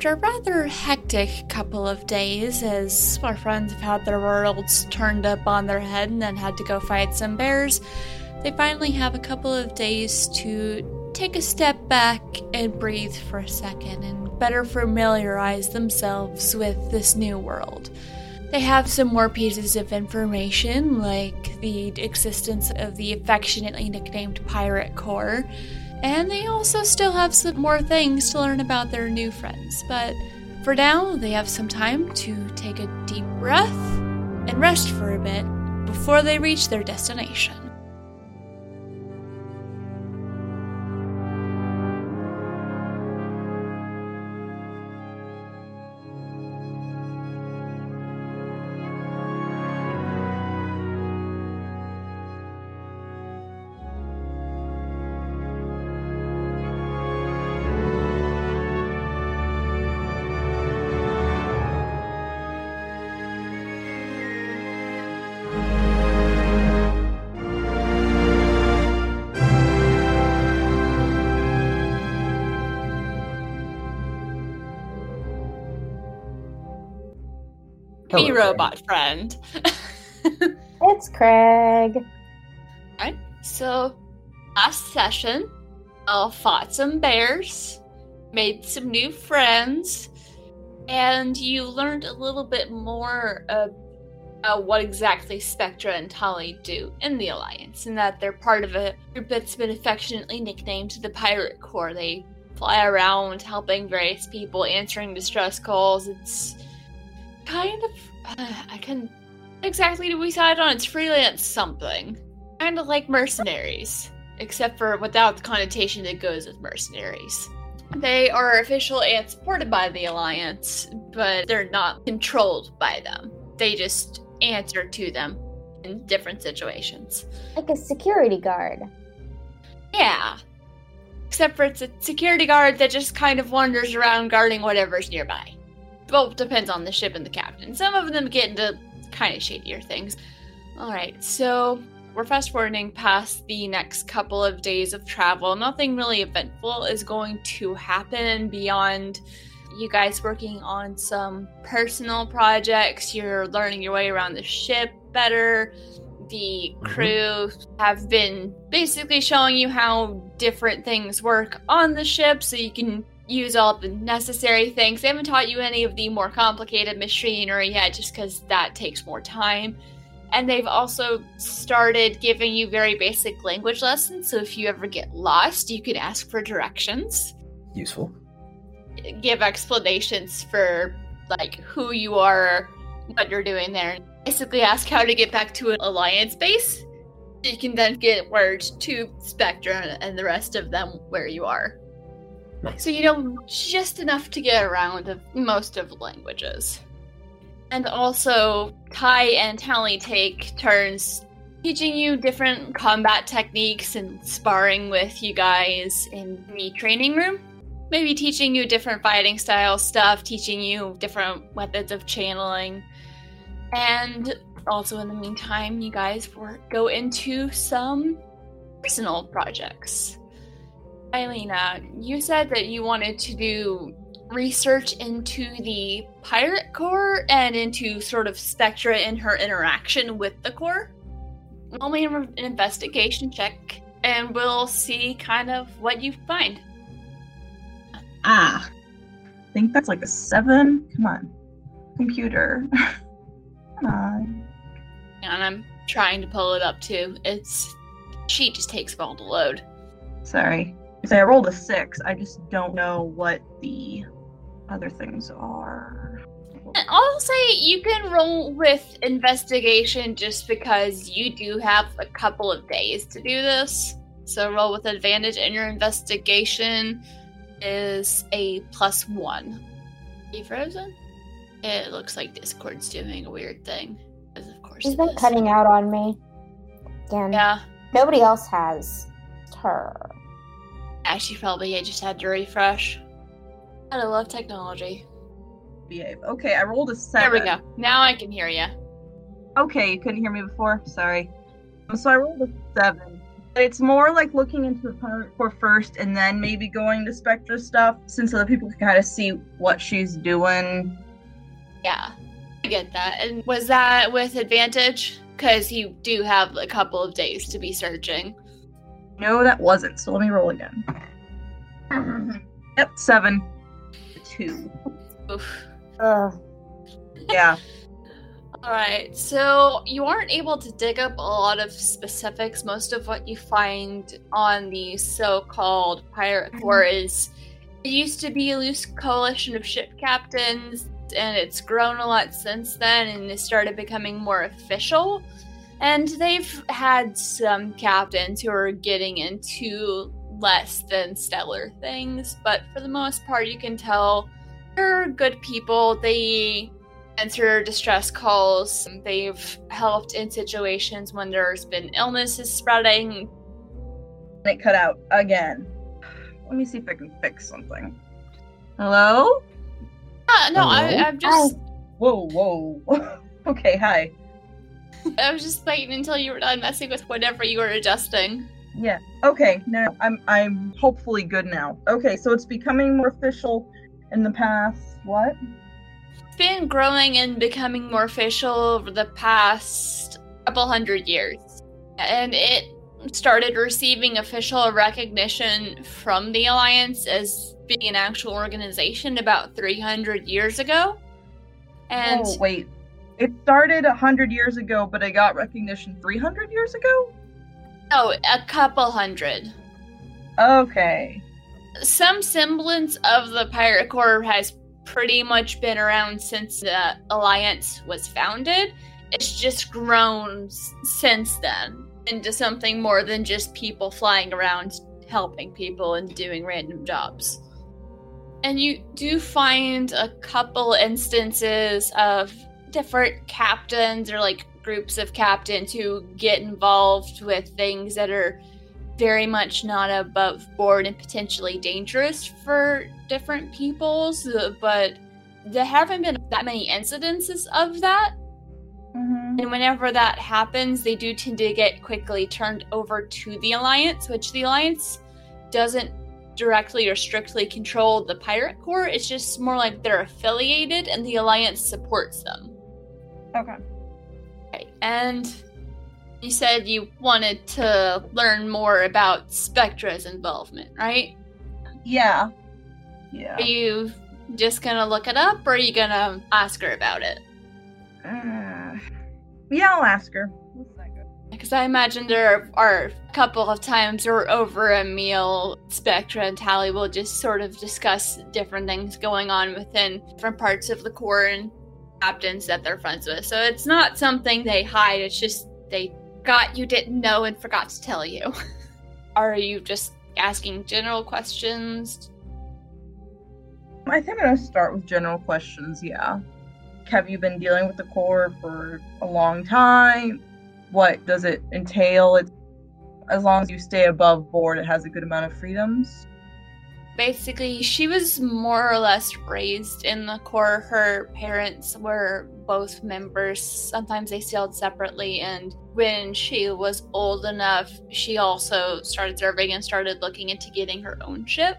After a rather hectic couple of days, as our friends have had their worlds turned up on their head and then had to go fight some bears, they finally have a couple of days to take a step back and breathe for a second and better familiarize themselves with this new world. They have some more pieces of information, like the existence of the affectionately nicknamed Pirate Corps and they also still have some more things to learn about their new friends. But for now, they have some time to take a deep breath and rest for a bit before they reach their destination. Hello, Me Craig. robot friend. It's Craig. Alright, so last session, I fought some bears, made some new friends, and you learned a little bit more about uh, what exactly Spectra and Tali do in the Alliance, and that they're part of a group that's been affectionately nicknamed the Pirate Corps. They fly around helping various people, answering distress calls. It's kind of. Uh, I can exactly decide on it's freelance something kind of like mercenaries, except for without the connotation that goes with mercenaries. They are official and supported by the Alliance, but they're not controlled by them. They just answer to them in different situations. Like a security guard. Yeah. Except for it's a security guard that just kind of wanders around guarding whatever's nearby. Well, depends on the ship and the captain. Some of them get into kind of shadier things. Alright, so we're fast forwarding past the next couple of days of travel. Nothing really eventful is going to happen beyond you guys working on some personal projects. You're learning your way around the ship better. The Mhm. crew have been basically showing you how different things work on the ship so you can use all the necessary things. They haven't taught you any of the more complicated machinery yet just because that takes more time. And they've also started giving you very basic language lessons. So if you ever get lost, you can ask for directions, Useful. give explanations for like who you are, what you're doing there. Basically, ask how to get back to an alliance base. You can then get word to Spectra and the rest of them where you are. So you know just enough to get around of most of the languages. And also, Ty and Tally take turns teaching you different combat techniques and sparring with you guys in the training room. Maybe teaching you different fighting style stuff, teaching you different methods of channeling. And also, in the meantime, you guys go into some personal projects. Eilina, you said that you wanted to do research into the Pirate Corps and into sort of Spectra and her interaction with the Corps. Roll me an investigation check, and we'll see kind of what you find. Ah, I think that's like a seven. Come on, computer. Come on. And I'm trying to pull it up too. It's sheet just takes a while to load. Sorry. Say I rolled a six. I just don't know what the other things are. And I'll say you can roll with investigation just because you do have a couple of days to do this. So roll with advantage, and your investigation is a plus one. Are you frozen? It looks like Discord's doing a weird thing. Because of course She's it been cutting out on me. Again. Yeah. Nobody else has. It's her. Yeah, she I just had to refresh. I love technology. Behave. Okay, I rolled a seven. There seven. we go. Now I can hear you. Okay, you couldn't hear me before. Sorry. Um, So I rolled a seven. It's more like looking into the Pirate Corps first and then maybe going to Spectra stuff since other people can kind of see what she's doing. Yeah, I get that. And was that with advantage? Because you do have a couple of days to be searching. No, that wasn't. So let me roll again. Yep, seven. Two. Oof. Ugh. Yeah. All right, so you aren't able to dig up a lot of specifics. Most of what you find on the so-called pirate mm-hmm. corps is it used to be a loose coalition of ship captains, and it's grown a lot since then, and it started becoming more official. And they've had some captains who are getting into less than stellar things, but for the most part, you can tell they're good people. They answer distress calls. They've helped in situations when there's been illnesses spreading. It cut out again. Let me see if I can fix something. Hello? Uh, no, I, Hello? I'm just Whoa, whoa. okay, hi. I was just waiting until you were done messing with whatever you were adjusting. Yeah. Okay. Now I'm I'm hopefully good now. Okay, so it's becoming more official in the past. What? It's been growing and becoming more official over the past couple hundred years. And it started receiving official recognition from the Alliance as being an actual organization about 300 years ago. And oh, wait. It started a hundred years ago, but it got recognition three hundred years ago. no, a couple hundred. Okay. Some semblance of the Pirate Corps has pretty much been around since the Alliance was founded. It's just grown since then into something more than just people flying around helping people and doing random jobs. And you do find a couple instances of different captains or like groups of captains who get involved with things that are very much not above board and potentially dangerous for different peoples, but there haven't been that many incidences of that. Mm-hmm. And whenever that happens, they do tend to get quickly turned over to the Alliance, which the Alliance doesn't directly or strictly control the Pirate Corps. It's just more like they're affiliated and the Alliance supports them. Okay. Okay, and you said you wanted to learn more about Spectra's involvement, right? Yeah. Yeah. Are you just gonna look it up or are you gonna ask her about it? Uh, yeah, I'll ask her. What's that good? Because I imagine there are a couple of times or over a meal, Spectra and Tally will just sort of discuss different things going on within different parts of the Corps and captains that they're friends with. So it's not something they hide, it's just they got you didn't know and forgot to tell you. are you just asking general questions? I think I'm gonna start with general questions. Yeah. Have you been dealing with the Corps for a long time? What does it entail? It's as long as you stay above board, it has a good amount of freedoms. Basically, she was more or less raised in the Corps. Her parents were both members. Sometimes they sailed separately, and when she was old enough, she also started serving and started looking into getting her own ship.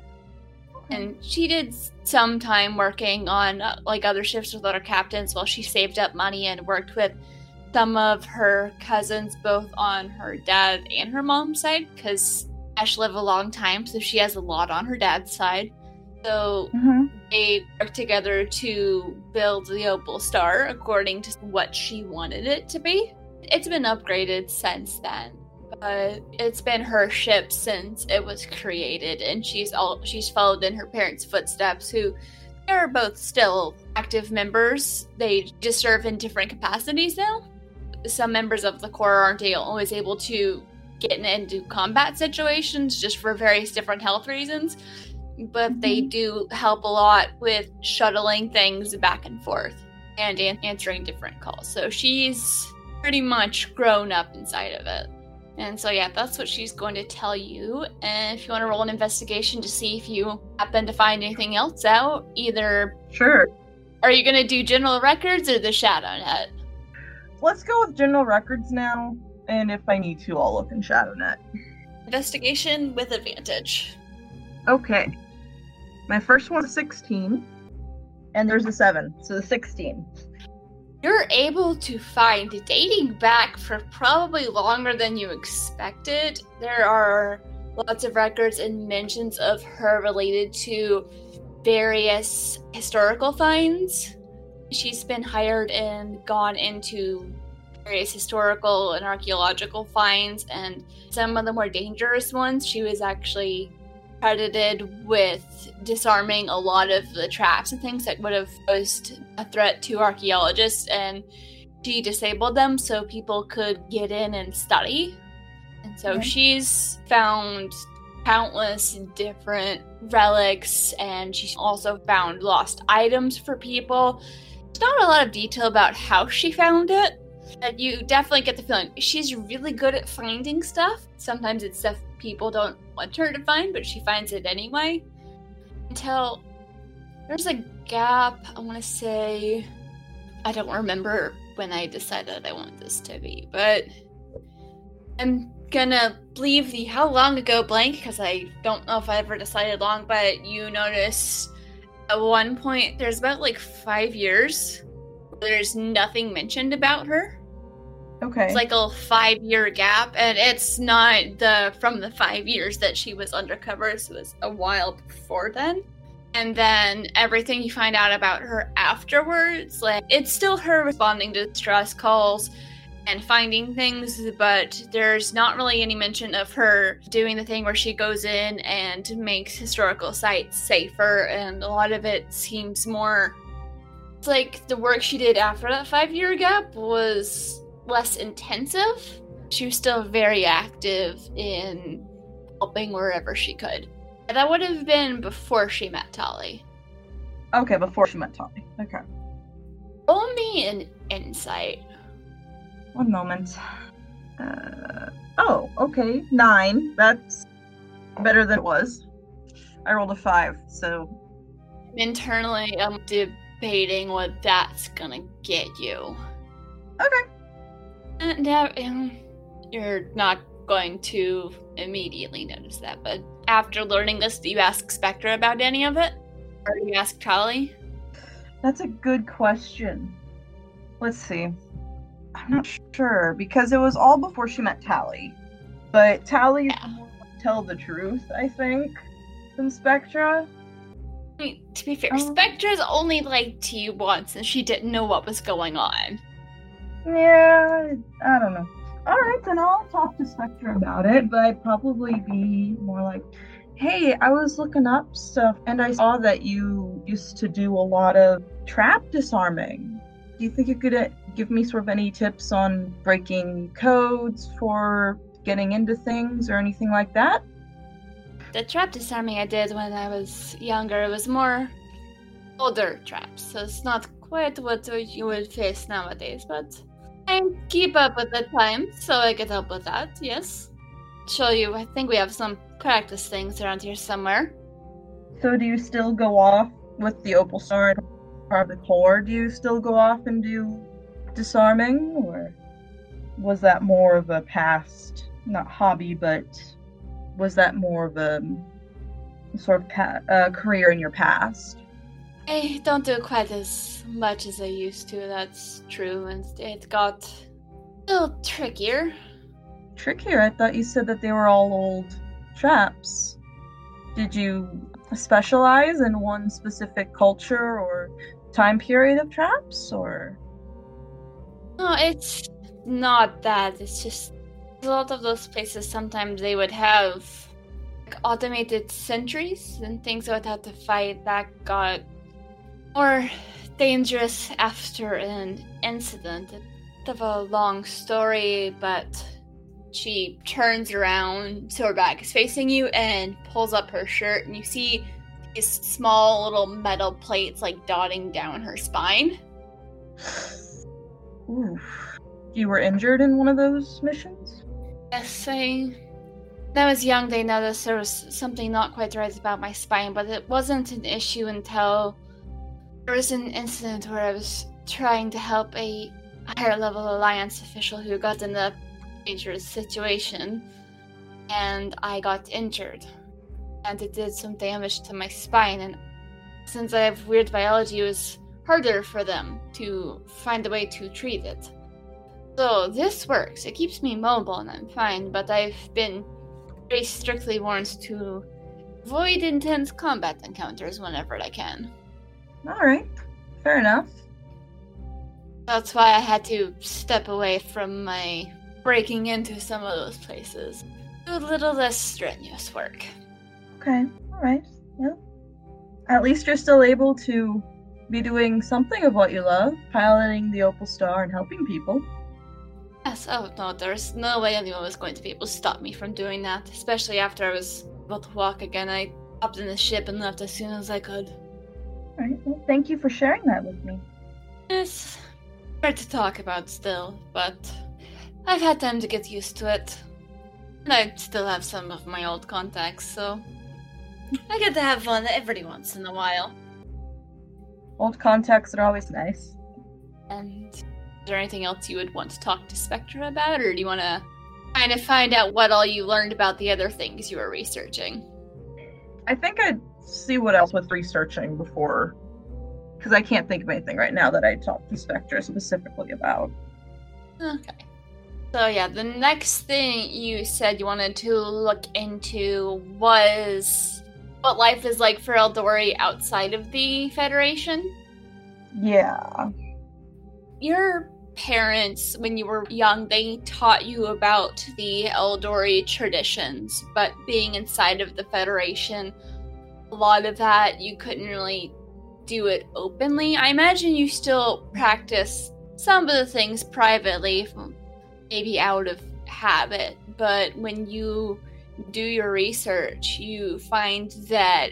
And she did some time working on uh, like other ships with other captains while she saved up money and worked with some of her cousins, both on her dad and her mom's side, because Ash lived a long time, so she has a lot on her dad's side. So Mm-hmm. they worked together to build the Opal Star according to what she wanted it to be. It's been upgraded since then, but it's been her ship since it was created, and she's all she's followed in her parents' footsteps. Who are both still active members. They just serve in different capacities now. Some members of the Corps aren't always able to get into combat situations just for various different health reasons but they mm-hmm. do help a lot with shuttling things back and forth and an- answering different calls. So she's pretty much grown up inside of it. And so, yeah, that's what she's going to tell you. And if you want to roll an investigation to see if you happen to find anything else out, either Sure. are you going to do general records or the shadow net? Let's go with general records now, and if I need to, I'll look in ShadowNet. investigation with advantage. Okay. My first one's 16, and there's a 7, so the 16. You're able to find, dating back for probably longer than you expected, there are lots of records and mentions of her related to various historical finds. She's been hired and gone into various historical and archaeological finds, and some of the more dangerous ones, she was actually credited with disarming a lot of the traps and things that would have posed a threat to archaeologists, and she disabled them so people could get in and study. And so Okay. she's found countless different relics, and she's also found lost items for people. There's not a lot of detail about how she found it, but you definitely get the feeling she's really good at finding stuff. Sometimes it's stuff people don't want her to find, but she finds it anyway. Until there's a gap, I want to say. I don't remember when I decided I want this to be, but I'm gonna leave the how long ago blank because I don't know if I ever decided long, but you notice at one point there's about like five years there's nothing mentioned about her. Okay. It's like a five year gap, and it's not the from the five years that she was undercover, so it was a while before then. And then everything you find out about her afterwards, like it's still her responding to distress calls and finding things, but there's not really any mention of her doing the thing where she goes in and makes historical sites safer, and a lot of it seems more like the work she did after that five year gap was less intensive. She was still very active in helping wherever she could. And that would have been before she met Tali. okay, before she met Tommy. Okay. Roll me an insight. One moment. Uh, oh, okay. Nine. That's better than it was. I rolled a five, so Internally, I'm debating what that's gonna get you. okay. Uh, um, you're not going to immediately notice that, but after learning this, do you ask Spectra about any of it? Or do you ask Tali? That's a good question. Let's see. I'm not sure because it was all before she met Tally. But Tally Yeah. tell the truth, I think, than Spectra. I mean, to be fair, Oh. Spectra's only lied to you once and she didn't know what was going on. Yeah, I don't know. All right, then I'll talk to Spectra about it, but I'd probably be more like, "Hey, I was looking up stuff and I saw that you used to do a lot of trap disarming. Do you think you could uh, give me sort of any tips on breaking codes for getting into things or anything like that?" The trap disarming I did when I was younger was more older traps, so it's not quite what you would face nowadays, but I keep up with the time, so I could help with that, yes. Show you, I think we have some practice things around here somewhere. So, do you still go off with the Opal Star and the Corps? Do you still go off and do disarming, or was that more of a past, not hobby, but was that more of a sort of pa- uh, career in your past? I don't do quite as much as I used to, that's true, and it got a little trickier. Trickier. I thought you said that they were all old traps. Did you specialize in one specific culture or time period of traps, or? No, it's not that. It's just a lot of those places sometimes they would have like, automated sentries and things I would have to fight that got more dangerous after an incident. Bit of a long story, but she turns around so her back is facing you and pulls up her shirt and you see these small little metal plates like dotting down her spine. Oof. You were injured in one of those missions? Yes, I. When I was young, they noticed there was something not quite right about my spine, but it wasn't an issue until there was an incident where I was trying to help a higher level Alliance official who got in a dangerous situation. and I got injured. And it did some damage to my spine. And since I have weird biology, it was harder for them to find a way to treat it. So this works. It keeps me mobile and I'm fine, but I've been very strictly warned to avoid intense combat encounters whenever I can. All right, fair enough. That's why I had to step away from my breaking into some of those places. Do a little less strenuous work. Okay, all right. Well, at least you're still able to be doing something of what you love, piloting the Opal Star and helping people. Yes, oh no, there's no way anyone was going to be able to stop me from doing that, especially after I was able to walk again. I hopped in the ship and left as soon as I could. Right, well, thank you for sharing that with me. It's hard to talk about still, but I've had time to get used to it. And I still have some of my old contacts, so I get to have fun every once in a while. Old contacts are always nice. And is there anything else you would want to talk to Spectra about, or do you want to kind of find out what all you learned about the other things you were researching? I think I'd see what else with researching before, because I can't think of anything right now that I talked to Spectra specifically about. Okay. So yeah, the next thing you said you wanted to look into was what life is like for Eldori outside of the Federation. Yeah. Your parents, when you were young, they taught you about the Eldori traditions, but being inside of the Federation, a lot of that you couldn't really do it openly. I imagine you still practice some of the things privately, maybe out of habit, but when you do your research, you find that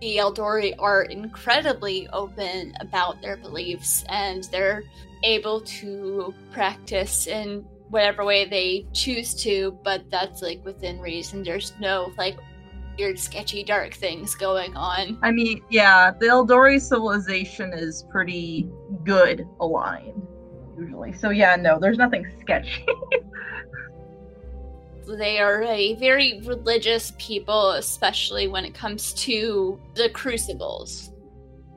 the Eldori are incredibly open about their beliefs and they're able to practice in whatever way they choose to, but that's like within reason. There's no like weird, sketchy, dark things going on. I mean, yeah, the Eldori civilization is pretty good aligned, usually. So, yeah, no, there's nothing sketchy. they are a very religious people, especially when it comes to the crucibles.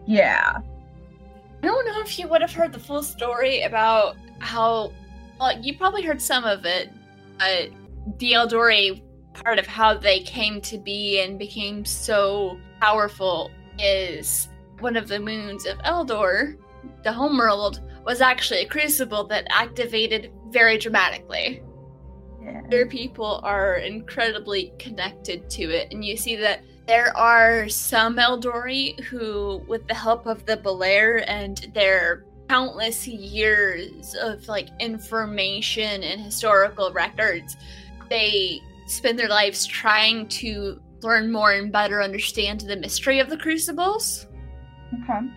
Yeah. I don't know if you would have heard the full story about how. Well, you probably heard some of it, but the Eldori part of how they came to be and became so powerful is one of the moons of Eldor, the homeworld, was actually a crucible that activated very dramatically. Yeah. Other people are incredibly connected to it, and you see that there are some Eldori who, with the help of the Belair and their countless years of like information and historical records, they spend their lives trying to learn more and better understand the mystery of the crucibles. Okay.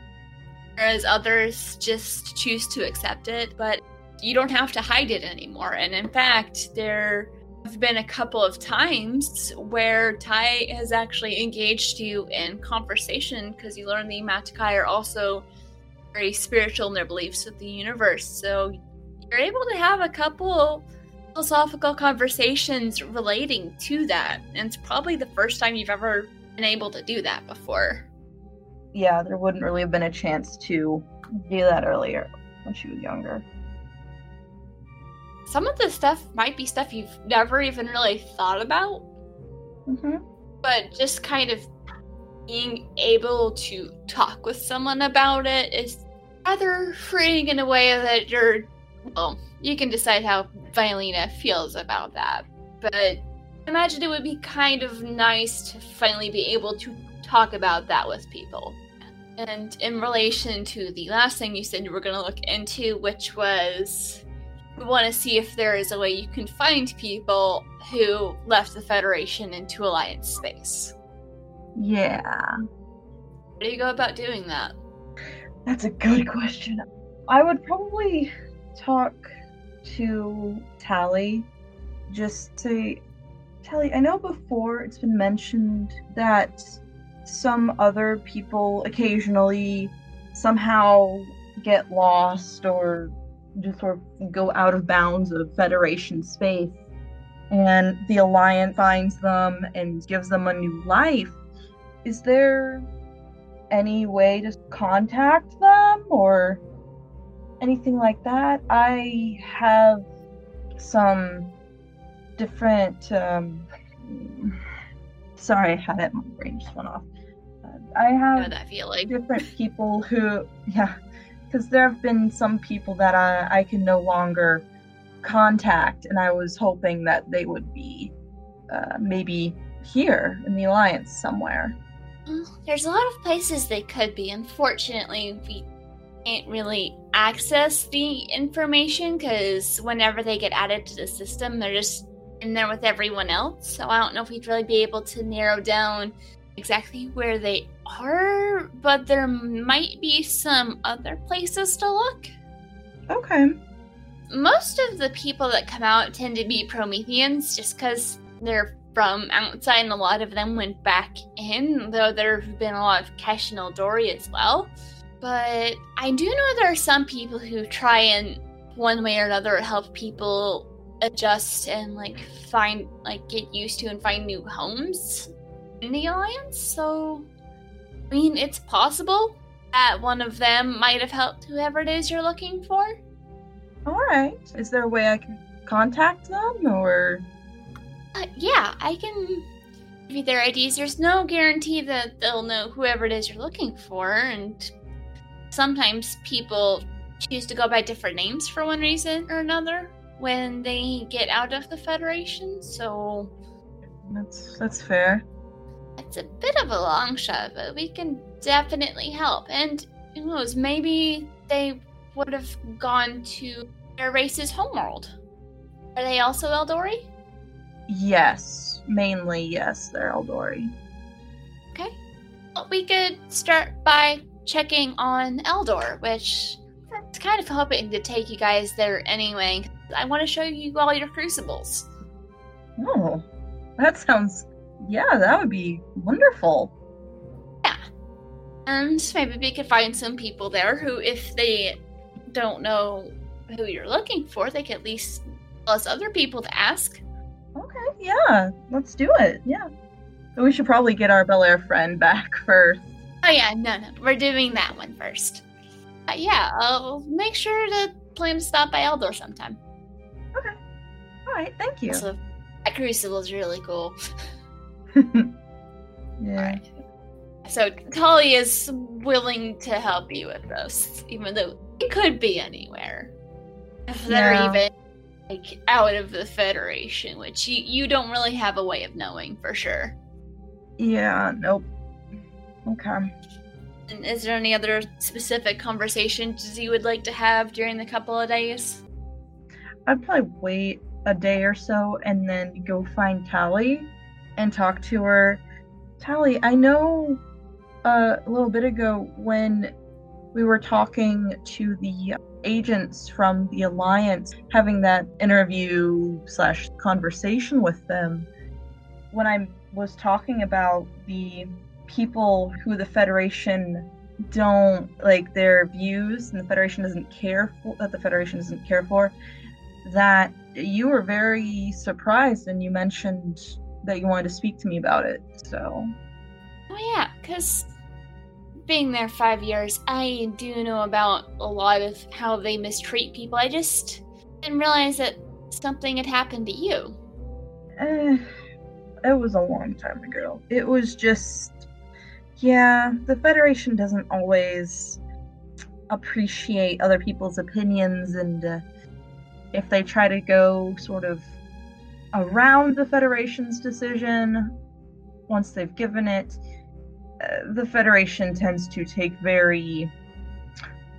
Whereas others just choose to accept it, but you don't have to hide it anymore. And in fact, there have been a couple of times where Ty has actually engaged you in conversation because you learn the Matakai are also very spiritual in their beliefs of the universe. So you're able to have a couple philosophical conversations relating to that. And it's probably the first time you've ever been able to do that before. Yeah, there wouldn't really have been a chance to do that earlier when she was younger. Some of the stuff might be stuff you've never even really thought about, Mm-hmm. but just kind of being able to talk with someone about it is rather freeing in a way that you're, well, you can decide how Violina feels about that. But I imagine it would be kind of nice to finally be able to talk about that with people. And in relation to the last thing you said you were going to look into, which was we want to see if there is a way you can find people who left the Federation into Alliance space. Yeah. How do you go about doing that? That's a good question. I would probably talk to Tally just to Tally, I know before it's been mentioned that some other people occasionally somehow get lost or just sort of go out of bounds of Federation space. and the Alliance finds them and gives them a new life. Is there any way to contact them or anything like that? I have some different. Um, sorry, I had it. My brain just went off. Uh, I I have that feeling. different people who, yeah, because there have been some people that I, I can no longer contact, and I was hoping that they would be uh, maybe here in the Alliance somewhere. There's a lot of places they could be. Unfortunately, we can't really access the information because whenever they get added to the system, they're just in there with everyone else. So I don't know if we'd really be able to narrow down exactly where they are, but there might be some other places to look. Okay. Most of the people that come out tend to be Prometheans just because they're from outside and a lot of them went back in, though there have been a lot of Kesh and Eldori as well. But I do know there are some people who try and, one way or another, help people adjust and like find, like, get used to and find new homes in the Alliance. So, I mean, it's possible that one of them might have helped whoever it is you're looking for. All right. Is there a way I can contact them or? Uh, yeah, I can give you their IDs. There's no guarantee that they'll know whoever it is you're looking for, and sometimes people choose to go by different names for one reason or another when they get out of the Federation. So That's that's fair. it's a bit of a long shot, but we can definitely help. And who knows, maybe they would have gone to their race's homeworld. Are they also Eldori? Yes, mainly yes. They're Eldori. Okay. Well, we could start by checking on Eldor, which it's kind of hoping to take you guys there anyway. I want to show you all your crucibles. Oh, that sounds. Yeah, that would be wonderful. Yeah. And maybe we could find some people there who, if they don't know who you're looking for, they could at least tell us other people to ask. Okay, yeah, let's do it. Yeah. But we should probably get our Bel Air friend back first. Oh, yeah, no, no, we're doing that one first. Uh, yeah, I'll make sure to plan to stop by Eldor sometime. Okay. All right, thank you. So, that crucible is really cool. yeah. Alright. So Tali is willing to help you with this, even though it could be anywhere. If they're Yeah. even like out of the Federation, which you, you don't really have a way of knowing for sure. Yeah, nope. Okay. And is there any other specific conversations you would like to have during the couple of days? I'd probably wait a day or so and then go find Tally and talk to her. Tally, I know uh, a little bit ago when we were talking to the agents from the Alliance, having that interview slash conversation with them, when I was talking about the people who the Federation don't like their views and the Federation doesn't care for that the Federation doesn't care for that you were very surprised and you mentioned that you wanted to speak to me about it. So, Oh yeah, because being there five years, I do know about a lot of how they mistreat people. I just didn't realize that something had happened to you. eh, it was a long time ago. It was just, yeah, the Federation doesn't always appreciate other people's opinions, and uh, if they try to go sort of around the Federation's decision, once they've given it, uh, the Federation tends to take very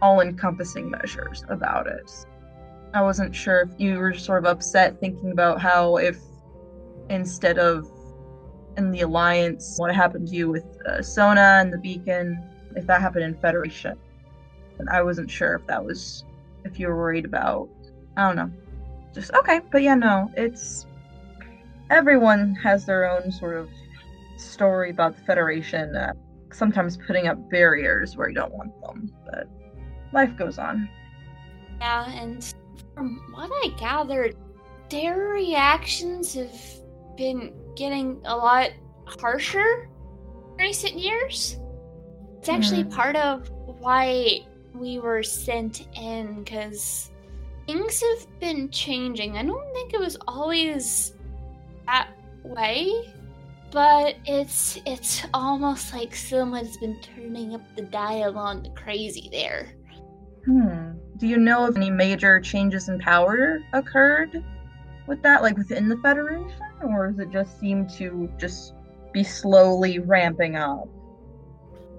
all encompassing measures about it. I wasn't sure if you were sort of upset thinking about how if instead of in the Alliance, what happened to you with uh, Sona and the Beacon, if that happened in Federation. And I wasn't sure if that was, if you were worried about, I don't know. Just, okay, but yeah, no, it's, everyone has their own sort of story about the Federation, uh, sometimes putting up barriers where you don't want them, but life goes on. Yeah, and from what I gathered, their reactions have been getting a lot harsher in recent years. It's actually Hmm. part of why we were sent in because things have been changing. I don't think it was always that way, but it's it's almost like someone's been turning up the dial on the crazy there. Hmm. Do you know if any major changes in power occurred with that, like within the Federation, or does it just seem to just be slowly ramping up?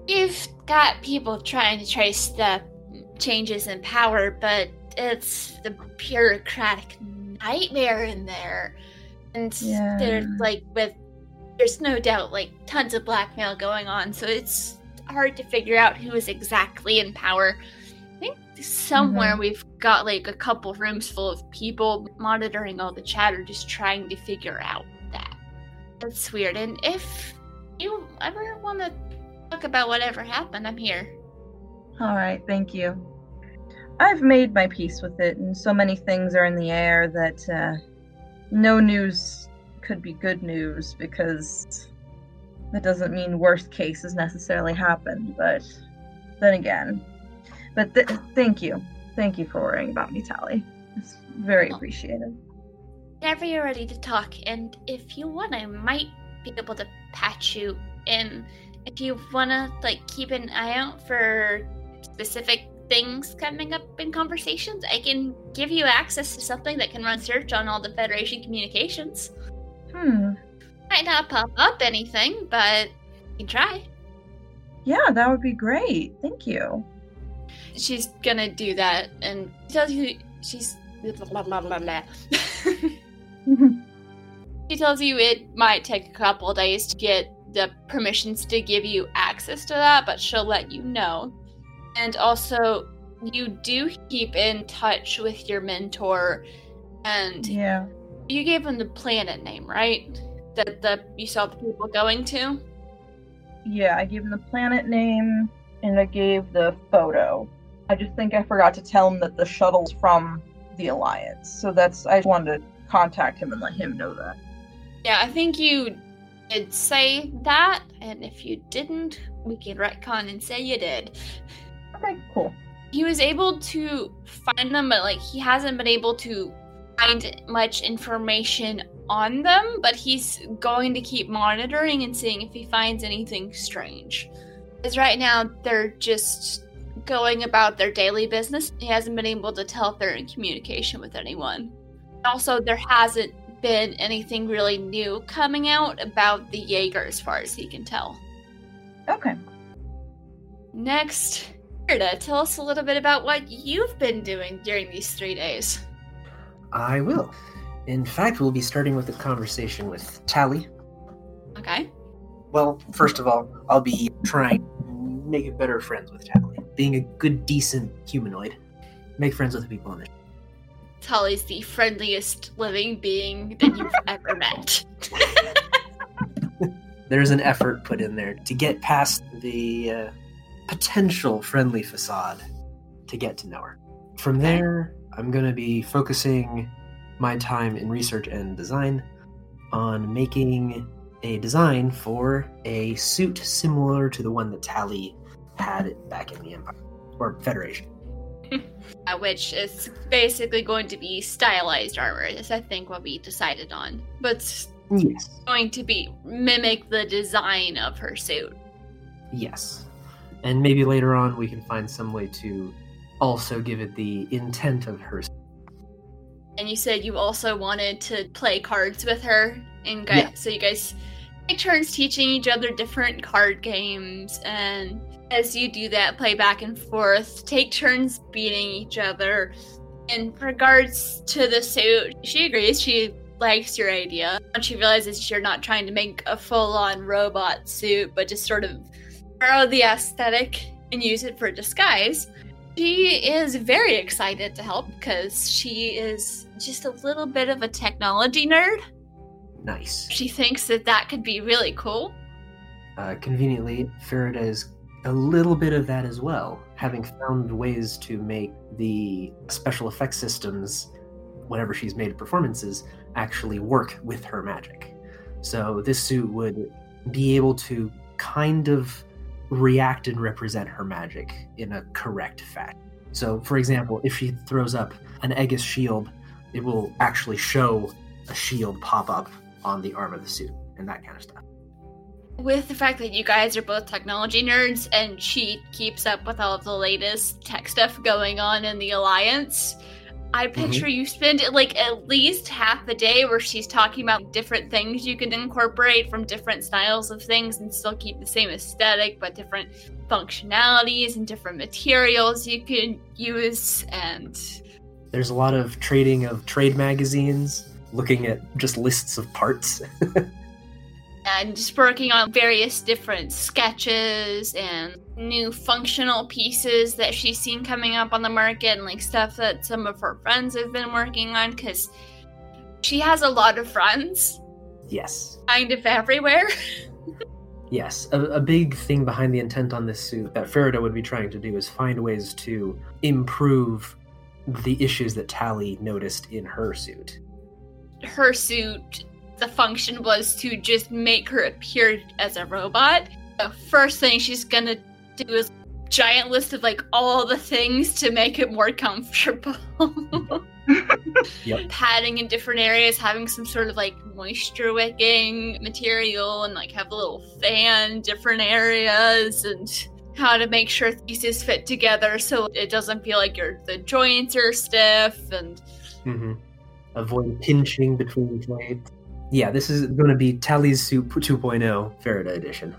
You've got people trying to trace the changes in power, but it's the bureaucratic nightmare in there. And Yeah. there's like with there's no doubt like tons of blackmail going on, so it's hard to figure out who is exactly in power. I think somewhere we've got like a couple rooms full of people monitoring all the chatter, just trying to figure out that. That's weird. And if you ever want to talk about whatever happened, I'm here. All right, thank you. I've made my peace with it, and so many things are in the air that uh, no news could be good news because that doesn't mean worst case has necessarily happened. But then again, but th- thank you, thank you for worrying about me, Tally. It's very appreciated. Whenever you're ready to talk, and if you want, I might be able to patch you in. If you wanna like keep an eye out for specific things coming up in conversations, I can give you access to something that can run search on all the Federation communications. Hmm. Might not pop up anything, but you can try. Yeah, that would be great. Thank you. She's gonna do that, and she tells you she's. Blah, blah, blah, blah. She tells you it might take a couple of days to get the permissions to give you access to that, but she'll let you know. And also, you do keep in touch with your mentor, and yeah. you gave him the planet name, right? That the you saw the people going to. Yeah, I gave him the planet name and I gave the photo. I just think I forgot to tell him that the shuttle's from the Alliance. So that's I just wanted to contact him and let him know that. Yeah, I think you did say that, and if you didn't, we can retcon and say you did. Okay, cool. he was able to find them, but like he hasn't been able to find much information on them. But he's going to keep monitoring and seeing if he finds anything strange. Because right now they're just going about their daily business. He hasn't been able to tell if they're in communication with anyone. Also, there hasn't been anything really new coming out about the Jaeger as far as he can tell. Okay. Next, Gerda, tell us a little bit about what you've been doing during these three days. I will. In fact, we'll be starting with a conversation with Tally. Okay. Well, first of all, I'll be trying to make better friends with Tally. Being a good, decent humanoid. Make friends with the people in it. Tully's the friendliest living being that you've ever met. There's an effort put in there to get past the uh, potential friendly facade to get to know her. From there, I'm going to be focusing my time in research and design on making a design for a suit similar to the one that Tally had it back in the Empire or Federation. uh, which is basically going to be stylized armor, is I think what we decided on. But it's Yes. going to be mimic the design of her suit. Yes. And maybe later on we can find some way to also give it the intent of her. And you said you also wanted to play cards with her, and guys, Yeah. so you guys take turns teaching each other different card games, and as you do that, play back and forth, take turns beating each other. In regards to the suit, she agrees. She likes your idea. And she realizes you're not trying to make a full-on robot suit, but just sort of borrow the aesthetic and use it for disguise. She is very excited to help because she is just a little bit of a technology nerd. Nice. She thinks that that could be really cool. Uh, conveniently, Farida is a little bit of that as well, having found ways to make the special effects systems whenever she's made performances, actually work with her magic. So this suit would be able to kind of react and represent her magic in a correct fashion. So, for example, if she throws up an Aegis shield, it will actually show a shield pop up on the arm of the suit and that kind of stuff. With the fact that you guys are both technology nerds and she keeps up with all of the latest tech stuff going on in the Alliance, I mm-hmm. picture you spend like at least half a day where she's talking about different things you can incorporate from different styles of things and still keep the same aesthetic, but different functionalities and different materials you can use. And There's a lot of trading of trade magazines, looking at just lists of parts. and just working on various different sketches and new functional pieces that she's seen coming up on the market and like stuff that some of her friends have been working on because she has a lot of friends yes. kind of everywhere Yes, a, a big thing behind the intent on this suit that Farida would be trying to do is find ways to improve the issues that Tally noticed in her suit. her suit the function was to just make her appear as a robot the first thing she's gonna do is giant list of like all the things to make it more comfortable Yep. padding in different areas, having some sort of like moisture wicking material, and like have a little fan different areas, and how to make sure pieces fit together so it doesn't feel like your the joints are stiff. And Mm-hmm. Avoid pinching between the joints. Yeah, this is going to be Tally's Suit 2.0 Farida edition.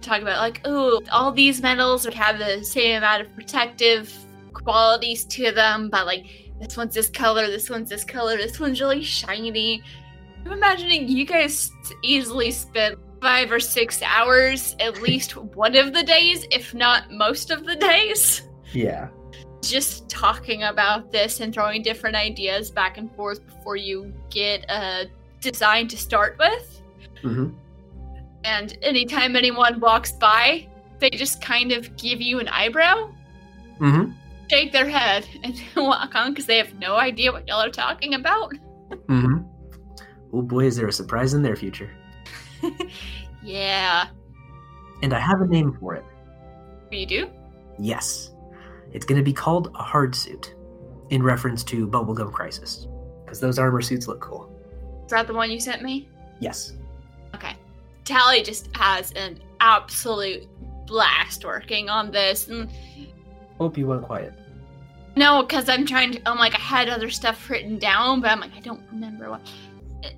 talk about like, oh, all these metals have the same amount of protective qualities to them, but like this one's this color, this one's this color, this one's really shiny. I'm imagining you guys easily spend five or six hours at least one of the days, if not most of the days, Yeah. just talking about this and throwing different ideas back and forth before you get a design to start with. hmm And anytime anyone walks by, they just kind of give you an eyebrow, hmm shake their head, and walk on because they have no idea what y'all are talking about. hmm Oh boy, is there a surprise in their future. Yeah. And I have a name for it. You do? Yes. It's going to be called a hard suit, in reference to Bubblegum Crisis. Because those armor suits look cool. Is that the one you sent me? Yes. Okay. Tally just has an absolute blast working on this. And Hope you went quiet. no, because I'm trying to, I'm like, I had other stuff written down, but I'm like, I don't remember what.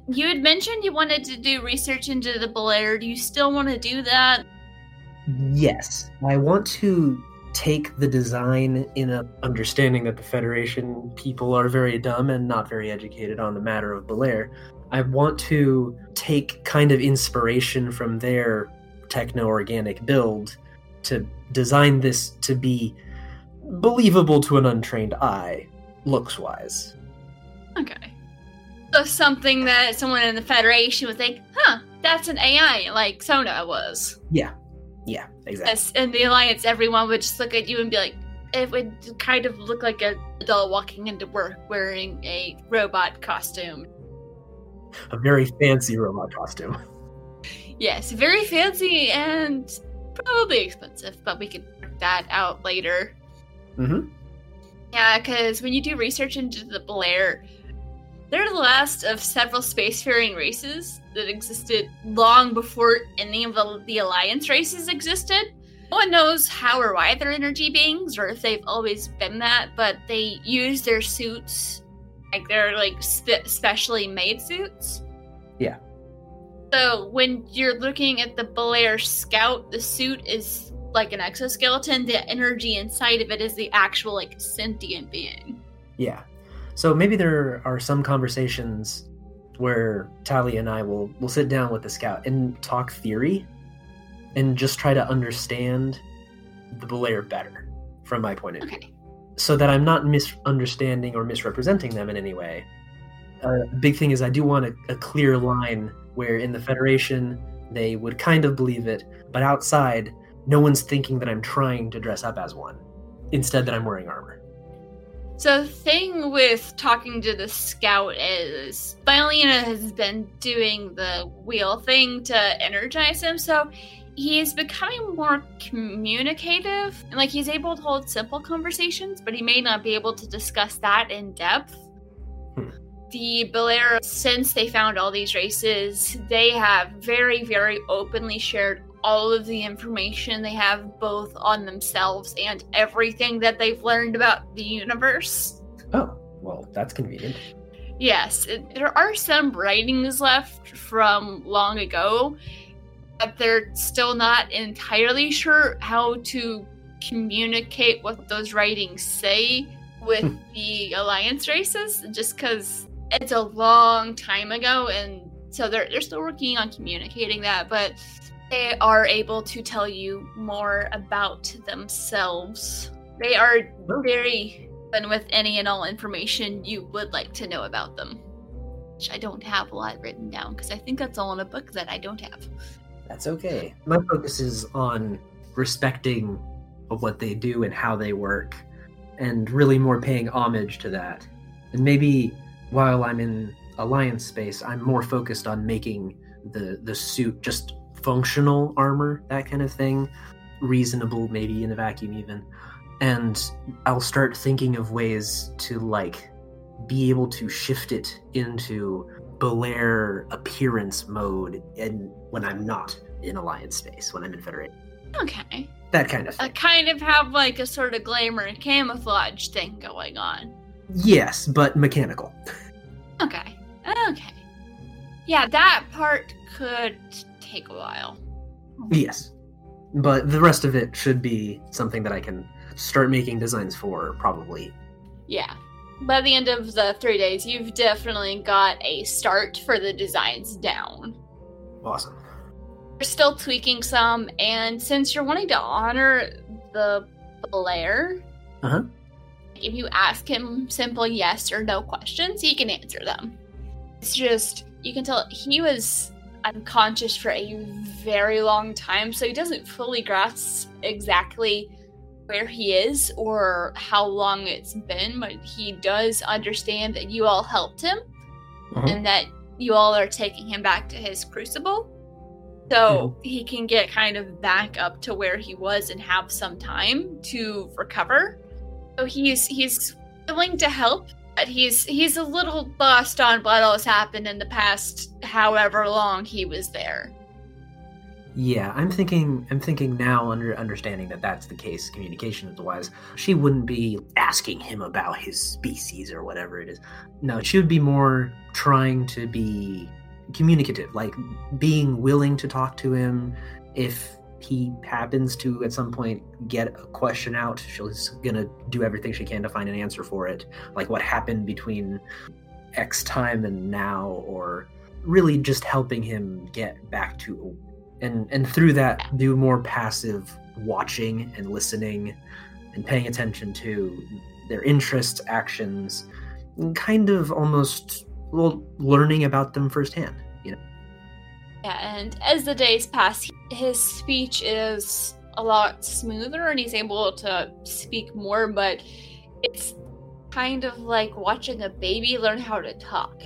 You had mentioned you wanted to do research into the Belair. Do you still want to do that? Yes. I want to take the design in a understanding that the Federation people are very dumb and not very educated on the matter of Belair. I want to take kind of inspiration from their techno organic build to design this to be believable to an untrained eye, looks wise. Okay. So something that someone in the Federation would think, huh, that's an AI like Sona was. Yeah. Yeah, exactly. Yes, in the Alliance, everyone would just look at you and be like, it would kind of look like a doll walking into work wearing a robot costume. A very fancy robot costume. Yes, very fancy and probably expensive, but we can work that out later. Mm-hmm. Yeah, because when you do research into the Belair, they're the last of several spacefaring races that existed long before any of the, the Alliance races existed. No one knows how or why they're energy beings, or if they've always been that, but they use their suits like they're like spe- specially made suits. Yeah. So when you're looking at the Belair Scout, the suit is like an exoskeleton. The energy inside of it is the actual like sentient being. Yeah. So maybe there are some conversations where Tally and I will will sit down with the scout and talk theory and just try to understand the Belair better from my point of view. Okay. So that I'm not misunderstanding or misrepresenting them in any way. A big thing is I do want a, a clear line where in the Federation they would kind of believe it, but outside no one's thinking that I'm trying to dress up as one. Instead that I'm wearing armor. So the thing with talking to the scout is Vilena has been doing the wheel thing to energize him, so he's becoming more communicative and like he's able to hold simple conversations, but he may not be able to discuss that in depth. Hmm. The Belair, since they found all these races, they have very, very openly shared all of the information they have both on themselves and everything that they've learned about the universe. Oh, well, that's convenient. Yes, it, there are some writings left from long ago, but they're still not entirely sure how to communicate what those writings say with Hmm. the alliance races, just because it's a long time ago, and so they're they're still working on communicating that, but they are able to tell you more about themselves. They are very open with any and all information you would like to know about them. Which I don't have a lot written down because I think that's all in a book that I don't have. That's okay. My focus is on respecting what they do and how they work, and really more paying homage to that. And maybe while I'm in alliance space, I'm more focused on making the the suit just functional armor, that kind of thing, reasonable maybe in a vacuum even. And I'll start thinking of ways to like be able to shift it into Belair appearance mode and when I'm not in alliance space, when I'm in Federation. Okay. That kind of I kind of have like a sort of glamour and camouflage thing going on. Yes, but mechanical. Okay. Okay. Yeah, that part could take a while. Yes. But the rest of it should be something that I can start making designs for probably. Yeah. By the end of the three days, you've definitely got a start for the designs down. Awesome. We're still tweaking some, and since you're wanting to honor the Belair, Uh-huh. if you ask him simple yes or no questions, he can answer them. It's just, you can tell he was unconscious for a very long time, so he doesn't fully grasp exactly where he is or how long it's been, but he does understand that you all helped him Mhm. and that you all are taking him back to his crucible. So he can get kind of back up to where he was and have some time to recover. So he's he's willing to help, but he's he's a little lost on what else happened in the past however long he was there. Yeah, I'm thinking I'm thinking now under understanding that that's the case, communication wise, She wouldn't be asking him about his species or whatever it is. No, she would be more trying to be communicative, like being willing to talk to him if he happens to at some point get a question out, she's gonna do everything she can to find an answer for it. Like what happened between X time and now, or really just helping him get back to and and through that do more passive watching and listening and paying attention to their interests actions and kind of almost well learning about them firsthand you know Yeah, and as the days pass, his speech is a lot smoother and he's able to speak more, but it's kind of like watching a baby learn how to talk.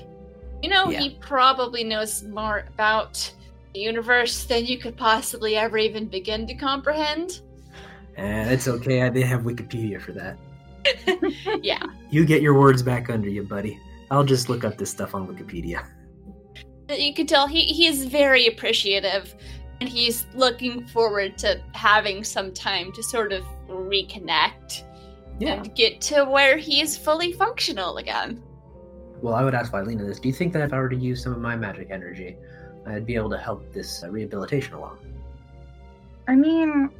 You know, Yeah. he probably knows more about universe than you could possibly ever even begin to comprehend. Eh, and it's okay. I, they have wikipedia for that. Yeah. you get your words back under you buddy. I'll just look up this stuff on wikipedia. You can tell he, he is very appreciative and he's looking forward to having some time to sort of reconnect and get to where he is fully functional again. well i would ask Vilena this. Do you think that if i were to use some of my magic energy i'd be able to help this uh, rehabilitation along I mean,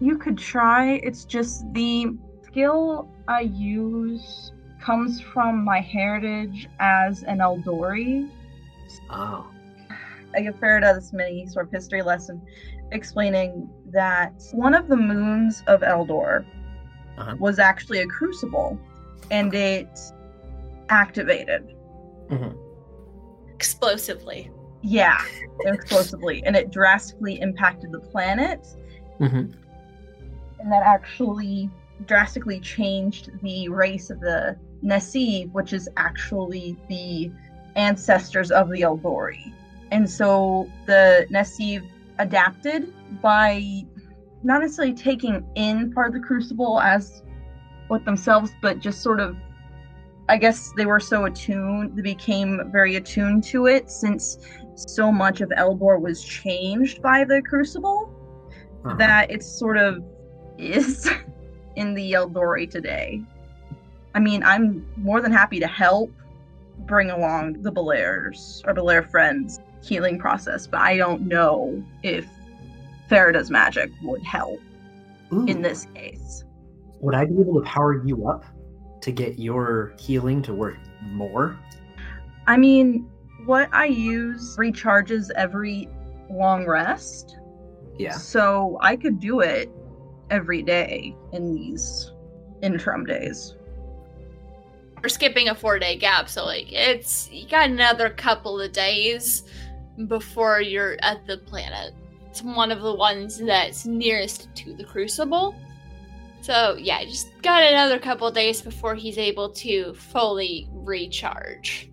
you could try. It's just the skill I use comes from my heritage as an Eldori. oh I get give Farida this mini sort of history lesson explaining that one of the moons of Eldor Uh-huh. was actually a crucible and it activated. Explosively. Yeah, explosively. And it drastically impacted the planet. Mhm. And that actually drastically changed the race of the Nasiv, which is actually the ancestors of the Eldori. And so the Nasiv adapted by not necessarily taking in part of the crucible as with themselves, but just sort of I guess they were so attuned, they became very attuned to it since so much of Eldor was changed by the crucible Uh-huh. that it sort of is in the Eldori today. I mean, I'm more than happy to help bring along the Belairs or Belair friends healing process, but I don't know if Farida's magic would help Ooh. in this case. Would I be able to power you up to get your healing to work more? I mean, what I use recharges every long rest. Yeah. So I could do it every day in these interim days. We're skipping a four day gap, so like it's you got another couple of days before you're at the planet. It's one of the ones that's nearest to the crucible. So yeah, just got another couple of days before he's able to fully recharge.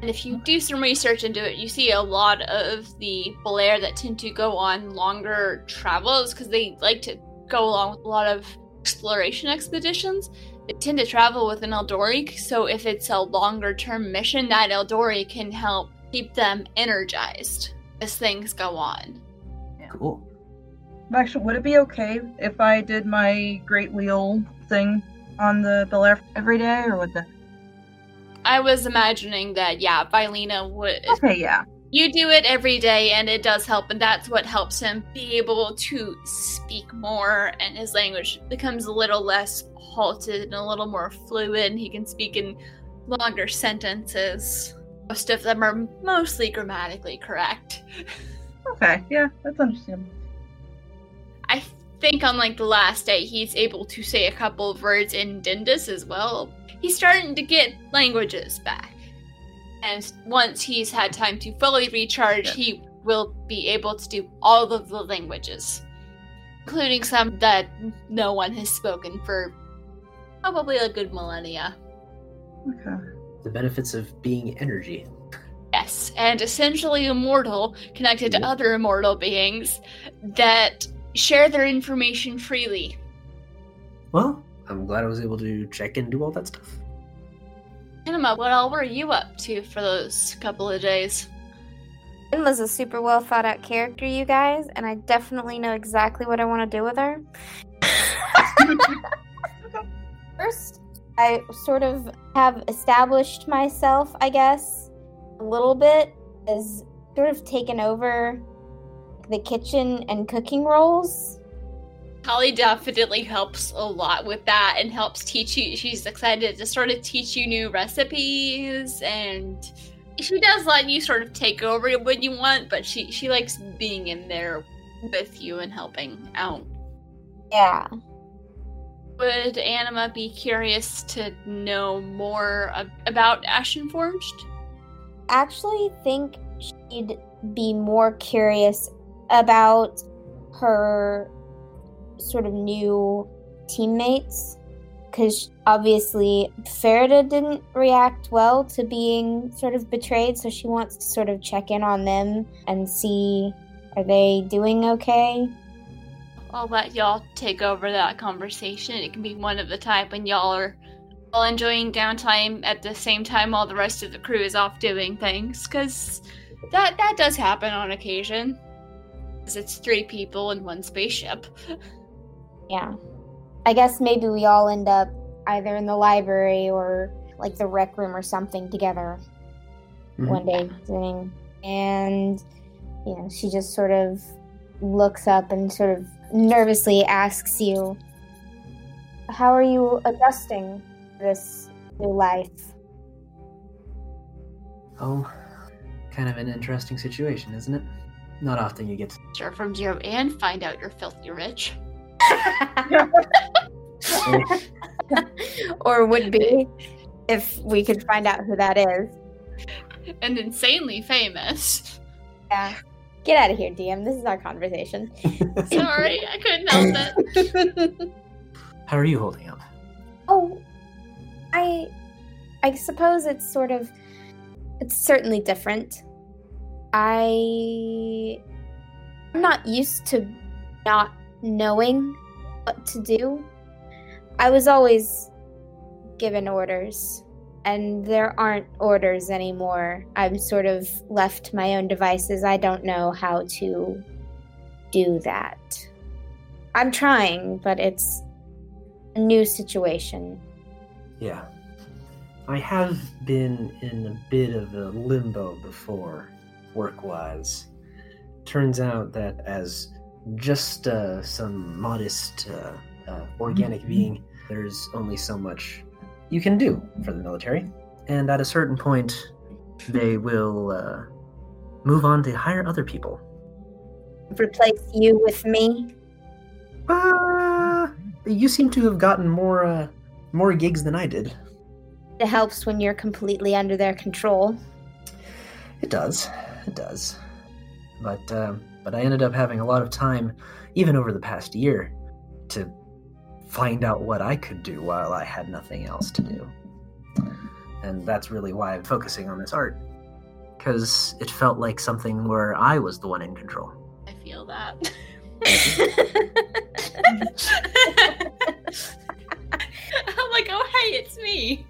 And if you do some research into it, you see a lot of the Belair that tend to go on longer travels because they like to go along with a lot of exploration expeditions. They tend to travel with an Eldori, so if it's a longer term mission, that Eldori can help keep them energized as things go on. Cool. Actually, would it be okay if I did my Great Wheel thing on the Belair every day, or would that? I was imagining that, yeah, Vilena would. Okay, yeah. You do it every day, and it does help, and that's what helps him be able to speak more, and his language becomes a little less halted and a little more fluid. He can speak in longer sentences. Most of them are mostly grammatically correct. Okay, yeah, that's understandable. I think on like the last day, he's able to say a couple of words in Dindus as well. He's starting to get languages back. And once he's had time to fully recharge, Yeah. he will be able to do all of the languages, including some that no one has spoken for probably a good millennia. Okay. The benefits of being energy. Yes, and essentially immortal, connected to other immortal beings that share their information freely. Well, I'm glad I was able to check and do all that stuff. Anima, what all were you up to for those couple of days? Lynn was a super well thought out character, you guys, and I definitely know exactly what I want to do with her. First, I sort of have established myself, I guess, a little bit as sort of taken over the kitchen and cooking roles. Holly definitely helps a lot with that and helps teach you. She's excited to sort of teach you new recipes and she does let you sort of take over when you want, but she she likes being in there with you and helping out. Yeah. Would Anima be curious to know more ab- about Ashen Forged? actually think she'd be more curious about her sort of new teammates because obviously Farida didn't react well to being sort of betrayed, so she wants to sort of check in on them and see are they doing okay? I'll let y'all take over that conversation. It can be one of the type when y'all are all enjoying downtime at the same time while the rest of the crew is off doing things, because that that does happen on occasion. 'Cause it's three people in one spaceship. Yeah. I guess maybe we all end up either in the library or like the rec room or something together. Mhm. one day doing and you know she just sort of looks up and sort of nervously asks you how are you adjusting this new life Oh, kind of an interesting situation, isn't it? Not often you get to. Start from zero and find out you're filthy rich. or would be if we could find out who that is And insanely famous. yeah get out of here dm this is our conversation Sorry, I couldn't help it. How are you holding up? Oh, I I suppose it's sort of it's certainly different. I I'm not used to not knowing what to do. I was always given orders and there aren't orders anymore. I'm sort of left to my own devices. I don't know how to do that. I'm trying, but it's a new situation. Yeah. I have been in a bit of a limbo before, work wise. Turns out that as just uh, some modest uh, uh, organic being, there's only so much you can do for the military. And at a certain point, they will uh, move on to hire other people. Replace you with me? Uh, you seem to have gotten more uh, more gigs than I did. It helps when you're completely under their control. It does. It does. But um, but I ended up having a lot of time, even over the past year, to find out what I could do while I had nothing else to do. And that's really why I'm focusing on this art. Because it felt like something where I was the one in control. I feel that. I'm like, oh hey, it's me.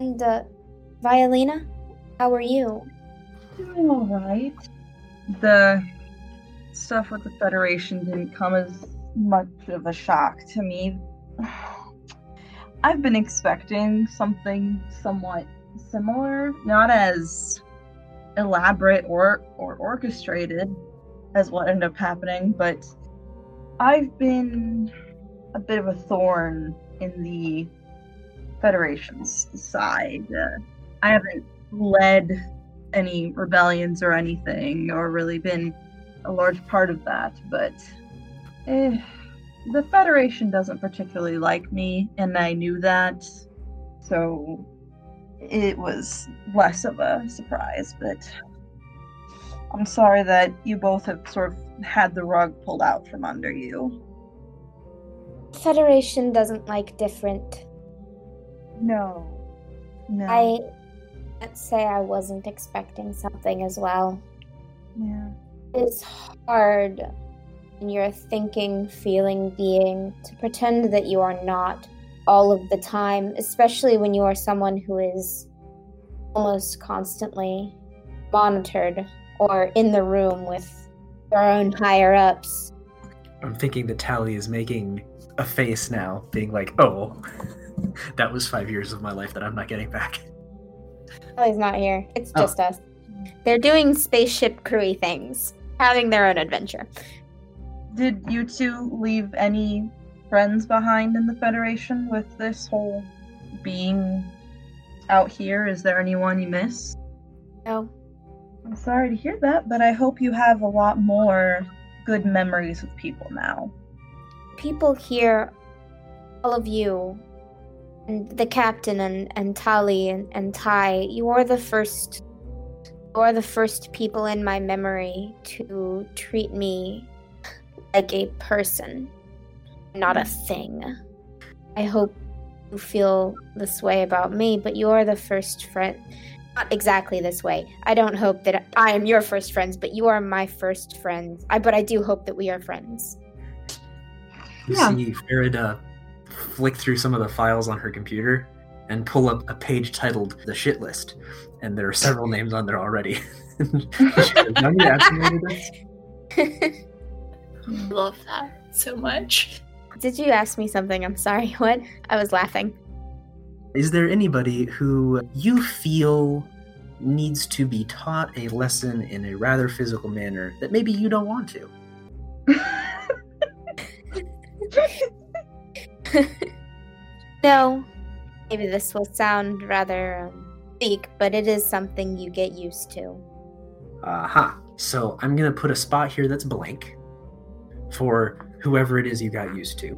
and uh, Vilena, how are you? Doing all right. The stuff with the Federation didn't come as much of a shock to me. I've been expecting something somewhat similar, not as elaborate or or orchestrated as what ended up happening, but I've been a bit of a thorn in the Federation's side. Uh, I haven't led any rebellions or anything, or really been a large part of that, but eh, the Federation doesn't particularly like me, and I knew that, so it was less of a surprise, but I'm sorry that you both have sort of had the rug pulled out from under you. Federation doesn't like different. No. No. I can't say I wasn't expecting something as well. Yeah. It's hard when you're a thinking, feeling being to pretend that you are not all of the time, especially when you are someone who is almost constantly monitored or in the room with your own higher ups. I'm thinking that Tally is making a face now, being like, oh, that was five years of my life that I'm not getting back. Oh, he's not here. It's Oh. just us. They're doing spaceship crewy things, having their own adventure. Did you two leave any friends behind in the Federation with this whole being out here? Is there anyone you miss? No, I'm sorry to hear that, but I hope you have a lot more good memories with people now. people here, all of you, and the captain and, and Tali and, and Tai, you are the first you are the first people in my memory to treat me like a person, not a mm. thing. I hope you feel this way about me, but you are the first friend not exactly this way. I don't hope that I am your first friends, but you are my first friends. I but I do hope that we are friends. You Yeah. see Farida flick through some of the files on her computer and pull up a page titled "The Shit List," and there are several names on there already. She goes, "Now you activated this?" I love that so much. Did you ask me something? I'm sorry. What? I was laughing. Is there anybody who you feel needs to be taught a lesson in a rather physical manner that maybe you don't want to? no. Maybe this will sound rather um, weak, but it is something you get used to. Aha. So I'm going to put a spot here that's blank for whoever it is you got used to.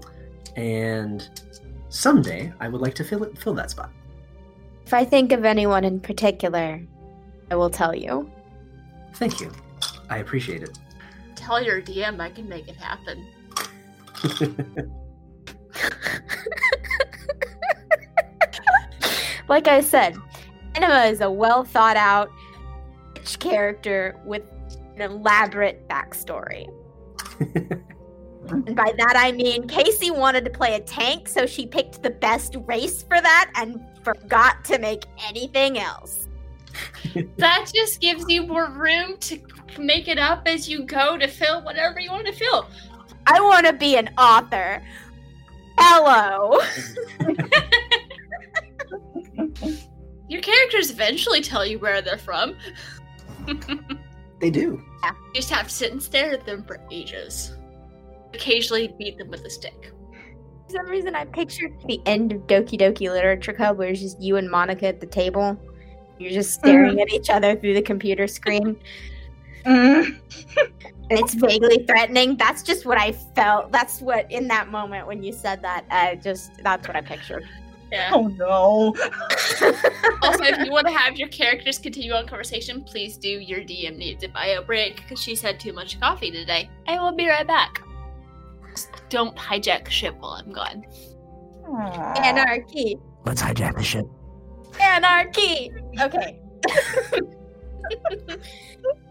And someday I would like to fill it, fill that spot. If I think of anyone in particular, I will tell you. Thank you. I appreciate it. Tell your DM I can make it happen. like I said, Anima is a well thought out character with an elaborate backstory. and by that I mean Casey wanted to play a tank, so she picked the best race for that and forgot to make anything else. that just gives you more room to make it up as you go to fill whatever you want to fill. I want to be an author. Hello. Your characters eventually tell you where they're from. they do. You just have to sit and stare at them for ages. Occasionally beat them with a stick. For some reason, I pictured the end of Doki Doki Literature Club where it's just you and Monika at the table. You're just staring mm-hmm. at each other through the computer screen. Mm. it's vaguely threatening. That's just what I felt. That's what in that moment when you said that, I just that's what I pictured. Yeah. Oh no. also, if you want to have your characters continue on conversation, please do. Your DM needs a bio break because she's had too much coffee today. I will be right back. Just don't hijack ship while I'm gone. Aw. Anarchy. Let's hijack the ship. Anarchy. Okay.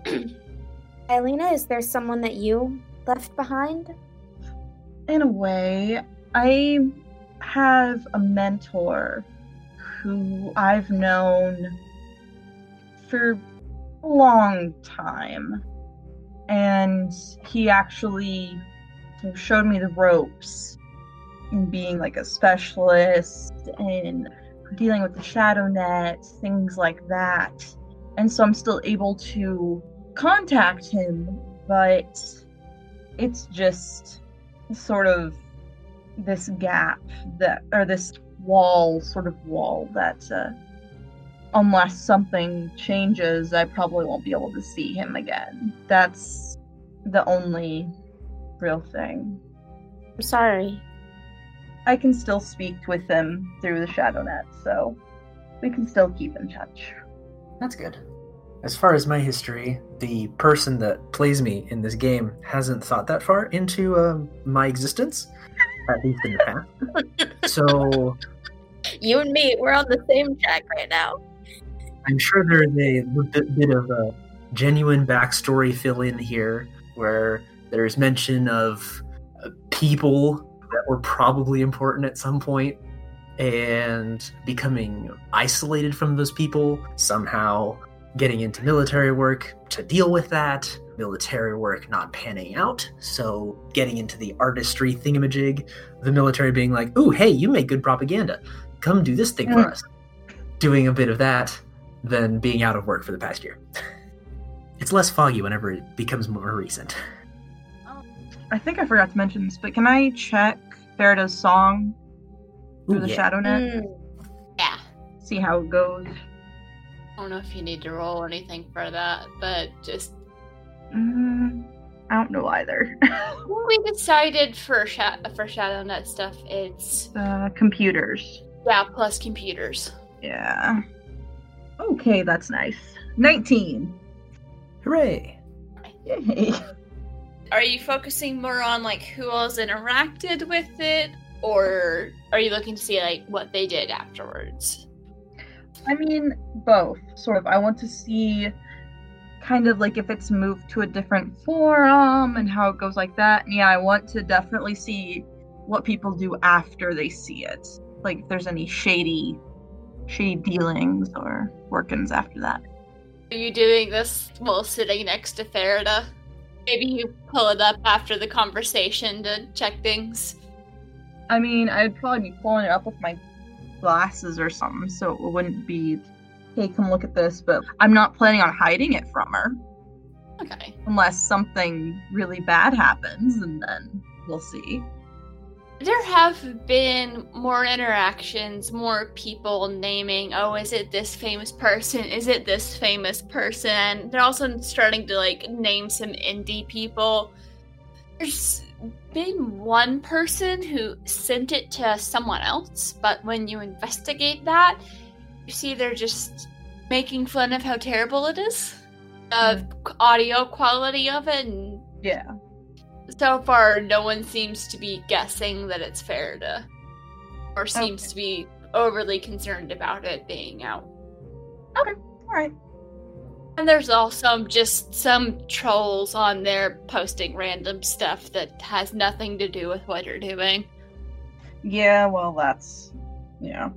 Elena, is there someone that you left behind? in a way, I have a mentor who I've known for a long time. And he actually showed me the ropes in being like a specialist and dealing with the shadow net, things like that. And so I'm still able to contact him, but it's just sort of this gap that or this wall sort of wall that uh, unless something changes i probably won't be able to see him again that's the only real thing I'm sorry. i can still speak with him through the shadow net so we can still keep in touch That's good. As far as my history, the person that plays me in this game hasn't thought that far into um, my existence, at least in the past. So You and me, we're on the same track right now. I'm sure there's a bit, bit of a genuine backstory fill in here where there's mention of uh, people that were probably important at some point and becoming isolated from those people, somehow getting into military work to deal with that, military work not panning out, so getting into the artistry thingamajig, the military being like, ooh, hey, you make good propaganda. Come do this thing for us. Doing a bit of that, than being out of work for the past year. It's less foggy whenever it becomes more recent. i think i forgot to mention this but can i check Farida's song through Ooh, the yeah. shadow net Mm, Yeah. see how it goes I don't know if you need to roll anything for that, but just mm, i don't know either we decided for sha- for ShadowNet stuff, it's uh, computers yeah plus computers. Yeah. Okay, that's nice. 19. Hooray! Yay. Are you focusing more on like who else interacted with it, or are you looking to see like what they did afterwards? I mean, both. Sort of. I want to see kind of like if it's moved to a different forum and how it goes like that. And yeah, I want to definitely see what people do after they see it. Like if there's any shady shady dealings or workings after that. Are you doing this while sitting next to Farida? Maybe you pull it up after the conversation to check things. I mean, I'd probably be pulling it up with my glasses or something, so it wouldn't be, hey, come look at this. But I'm not planning on hiding it from her Okay. unless something really bad happens, and then we'll see. There have been more interactions, more people naming, oh, is it this famous person? Is it this famous person? They're also starting to like name some indie people. There's been one person who sent it to someone else, but when you investigate that, you see they're just making fun of how terrible it is. The audio quality of it and Yeah. so far, no one seems to be guessing that it's Farida, or seems Okay. to be overly concerned about it being out. Okay, all right. And there's also just some trolls on there posting random stuff that has nothing to do with what you're doing. Yeah, well, that's. Yeah.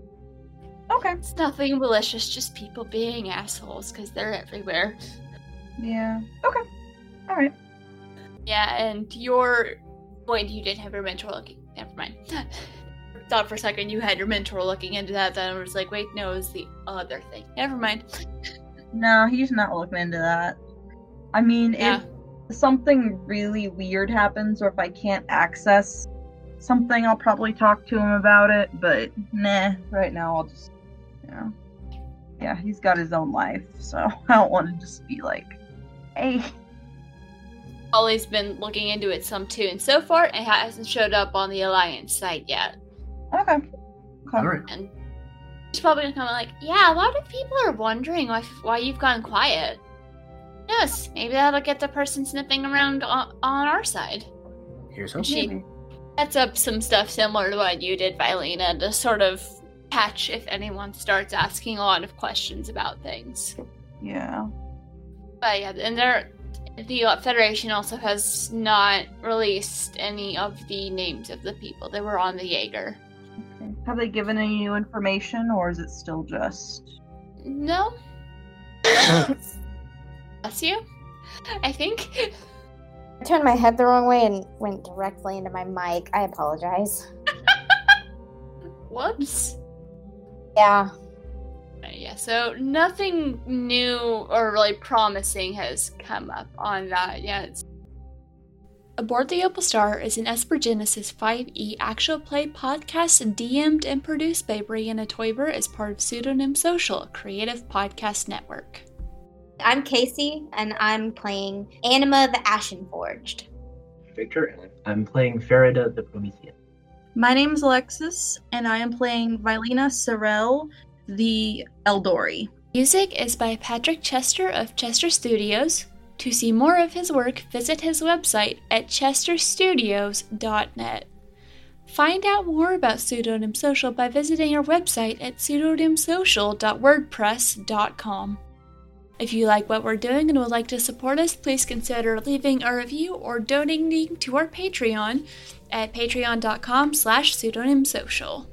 Okay. It's nothing malicious, just people being assholes because they're everywhere. Yeah. Okay. All right. Yeah, and your point, you didn't have your mentor looking. Never mind. Thought for a second you had your mentor looking into that, then I was like, wait, no, it's the other thing. Never mind. No, he's not looking into that. I mean, Yeah. if something really weird happens or if I can't access something, I'll probably talk to him about it, but nah, right now I'll just, you know. Yeah, he's got his own life, so I don't want to just be like, hey. Ollie's been looking into it some too, and so far it hasn't showed up on the Alliance site yet. Okay. Okay. All right. And she's probably gonna come like, yeah, a lot of people are wondering why, why you've gone quiet. Yes, maybe that'll get the person sniffing around on, on our side. Here's hoping. She sets up some stuff similar to what you did, Vilena, to sort of catch if anyone starts asking a lot of questions about things. Yeah. But yeah, and there, the Federation also has not released any of the names of the people that were on the Jaeger. Okay. Have they given any new information or is it still just. No. Bless you. I think. I turned my head the wrong way and went directly into my mic. I apologize. Whoops. Yeah. Uh, Yeah, so nothing new or really promising has come up on that yet. Aboard the Opal Star is an Esper Genesis 5e actual play podcast DM'd and produced by Brianna Toiber as part of Pseudonym Social, a creative podcast network. I'm Casey, and I'm playing Anima the Ashen Forged. Victor, and I'm playing Farida the Promethean. My name is Alexis, and I am playing Vilena Sorel, the Eldori. Music is by Patrick Chester of Chester Studios. To see more of his work, visit his website at chesterstudios.net. Find out more about Pseudonym Social by visiting our website at pseudonymsocial.wordpress.com. If you like what we're doing and would like to support us, please consider leaving a review or donating to our Patreon at patreon.com slash pseudonymsocial.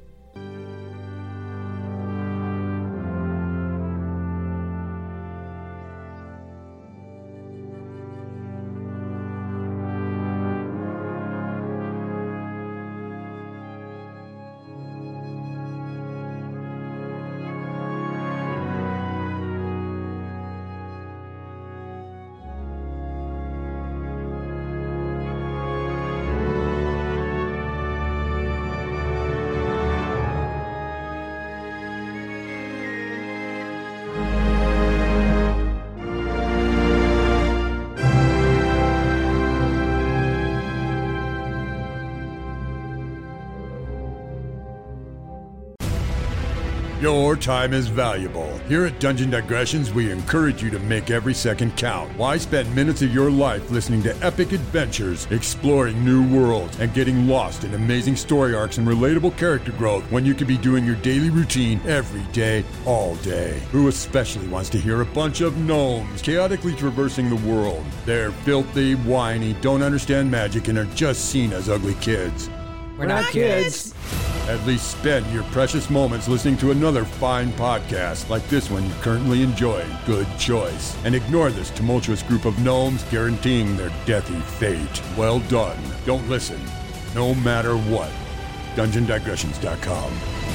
Time is valuable. Here at Dungeon Digressions, we encourage you to make every second count. Why spend minutes of your life listening to epic adventures, exploring new worlds, and getting lost in amazing story arcs and relatable character growth when you could be doing your daily routine every day, all day? Who especially wants to hear a bunch of gnomes chaotically traversing the world? They're filthy, whiny, don't understand magic, and are just seen as ugly kids. We're not kids. At least spend your precious moments listening to another fine podcast like this one you're currently enjoying. Good choice. And ignore this tumultuous group of gnomes guaranteeing their deathy fate. Well done. Don't listen. No matter what. DungeonDigressions.com.